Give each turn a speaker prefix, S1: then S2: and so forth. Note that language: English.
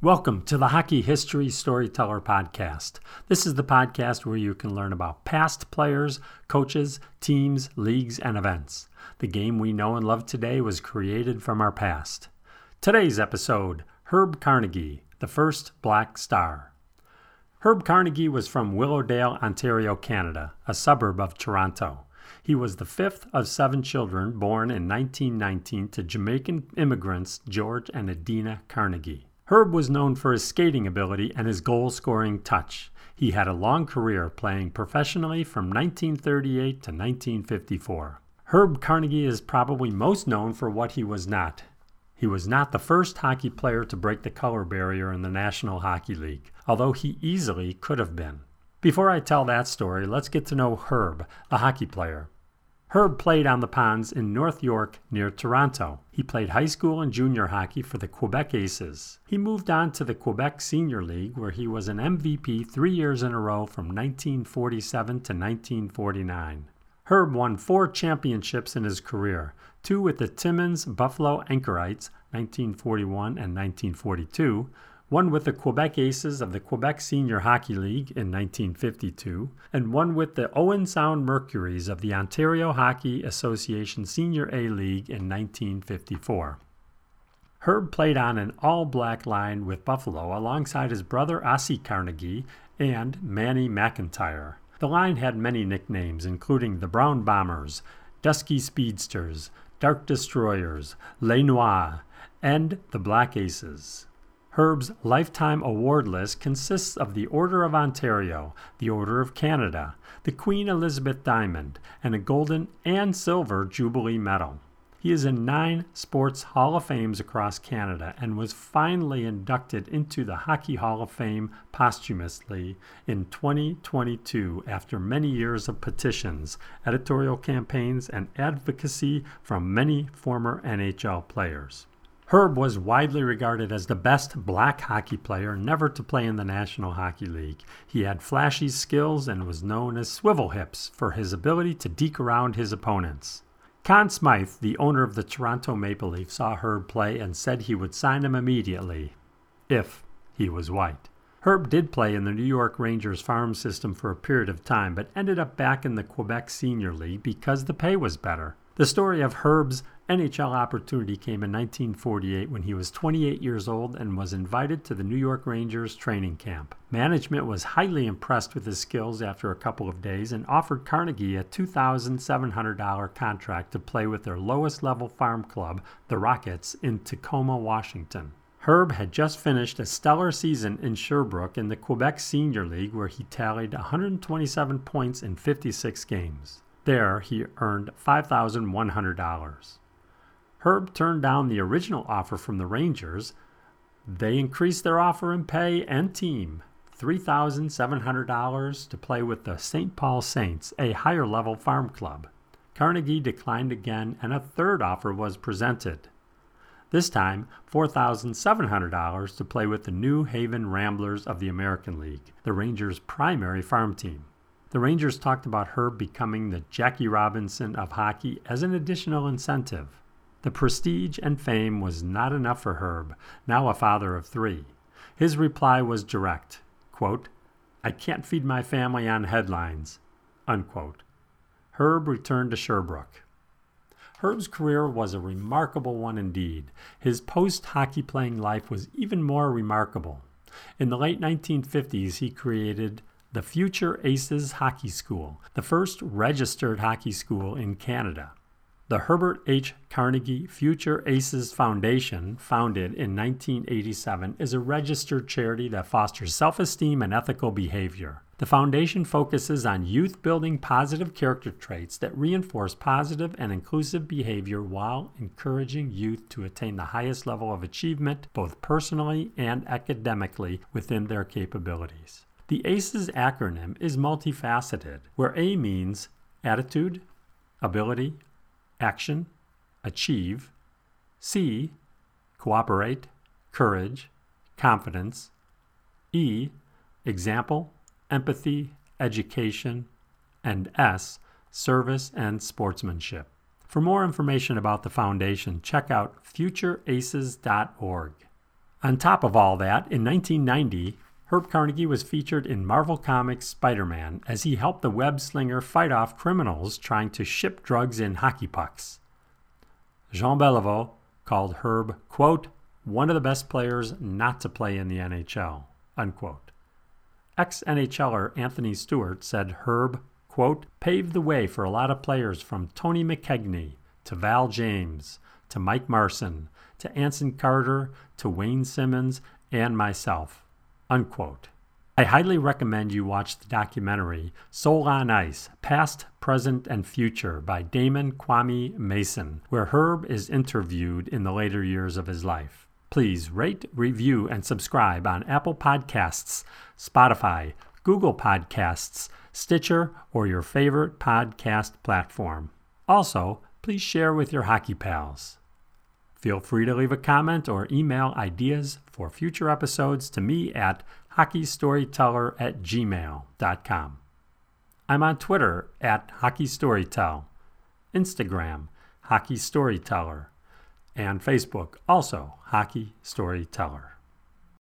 S1: Welcome to the Hockey History Storyteller Podcast. This is the podcast where you can learn about past players, coaches, teams, leagues, and events. The game we know and love today was created from our past. Today's episode Herb Carnegie, the first Black Star. Herb Carnegie was from Willowdale, Ontario, Canada, a suburb of Toronto. He was the fifth of seven children born in 1919 to Jamaican immigrants George and Adina Carnegie. Herb was known for his skating ability and his goal scoring touch. He had a long career playing professionally from 1938 to 1954. Herb Carnegie is probably most known for what he was not. He was not the first hockey player to break the color barrier in the National Hockey League, although he easily could have been. Before I tell that story, let's get to know Herb, the hockey player. Herb played on the ponds in North York near Toronto. He played high school and junior hockey for the Quebec Aces. He moved on to the Quebec Senior League, where he was an MVP three years in a row from 1947 to 1949. Herb won four championships in his career two with the Timmins Buffalo Ankerites, 1941 and 1942, one with the Quebec Aces of the Quebec Senior Hockey League in 1952, and one with the Owen Sound Mercuries of the Ontario Hockey Association Senior A League in 1954. Herb played on an all black line with Buffalo alongside his brother Ossie Carnegie and Manny McIntyre. The line had many nicknames, including the Brown Bombers, Dusky Speedsters, Dark Destroyers, Les Noirs, and the Black Aces. Herb's lifetime award list consists of the Order of Ontario, the Order of Canada, the Queen Elizabeth Diamond, and a golden and silver Jubilee Medal. He is in nine Sports Hall of Fames across Canada and was finally inducted into the Hockey Hall of Fame posthumously in 2022 after many years of petitions, editorial campaigns, and advocacy from many former NHL players. Herb was widely regarded as the best black hockey player never to play in the National Hockey League. He had flashy skills and was known as Swivel Hips for his ability to deke around his opponents. Conn Smythe, the owner of the Toronto Maple Leafs, saw Herb play and said he would sign him immediately if he was white. Herb did play in the New York Rangers farm system for a period of time, but ended up back in the Quebec Senior League because the pay was better. The story of Herb's NHL opportunity came in 1948 when he was 28 years old and was invited to the New York Rangers training camp. Management was highly impressed with his skills after a couple of days and offered Carnegie a $2,700 contract to play with their lowest level farm club, the Rockets, in Tacoma, Washington. Herb had just finished a stellar season in Sherbrooke in the Quebec Senior League where he tallied 127 points in 56 games. There, he earned $5,100. Herb turned down the original offer from the Rangers. They increased their offer in pay and team $3,700 to play with the St. Paul Saints, a higher level farm club. Carnegie declined again, and a third offer was presented. This time, $4,700 to play with the New Haven Ramblers of the American League, the Rangers' primary farm team. The Rangers talked about her becoming the Jackie Robinson of hockey as an additional incentive. The prestige and fame was not enough for Herb, now a father of three. His reply was direct quote, I can't feed my family on headlines. Unquote. Herb returned to Sherbrooke. Herb's career was a remarkable one indeed. His post hockey playing life was even more remarkable. In the late 1950s, he created the Future Aces Hockey School, the first registered hockey school in Canada. The Herbert H. Carnegie Future Aces Foundation, founded in 1987, is a registered charity that fosters self esteem and ethical behavior. The foundation focuses on youth building positive character traits that reinforce positive and inclusive behavior while encouraging youth to attain the highest level of achievement, both personally and academically, within their capabilities. The ACES acronym is multifaceted, where A means attitude, ability, action, achieve, C, cooperate, courage, confidence, E, example, empathy, education, and S, service and sportsmanship. For more information about the foundation, check out futureaces.org. On top of all that, in 1990, Herb Carnegie was featured in Marvel Comics Spider Man as he helped the web slinger fight off criminals trying to ship drugs in hockey pucks. Jean Beliveau called Herb, quote, one of the best players not to play in the NHL, unquote. Ex NHLer Anthony Stewart said Herb, quote, paved the way for a lot of players from Tony McKegney to Val James to Mike Marson to Anson Carter to Wayne Simmonds and myself, unquote. I highly recommend you watch the documentary Soul on Ice Past, Present, and Future by Damon Kwame Mason, where Herb is interviewed in the later years of his life. Please rate, review, and subscribe on Apple Podcasts, Spotify, Google Podcasts, Stitcher, or your favorite podcast platform. Also, please share with your hockey pals. Feel free to leave a comment or email ideas for future episodes to me at hockeystoryteller at gmail.com. I'm on Twitter at hockeystorytell, Instagram, hockey storyteller, and Facebook, also hockey storyteller.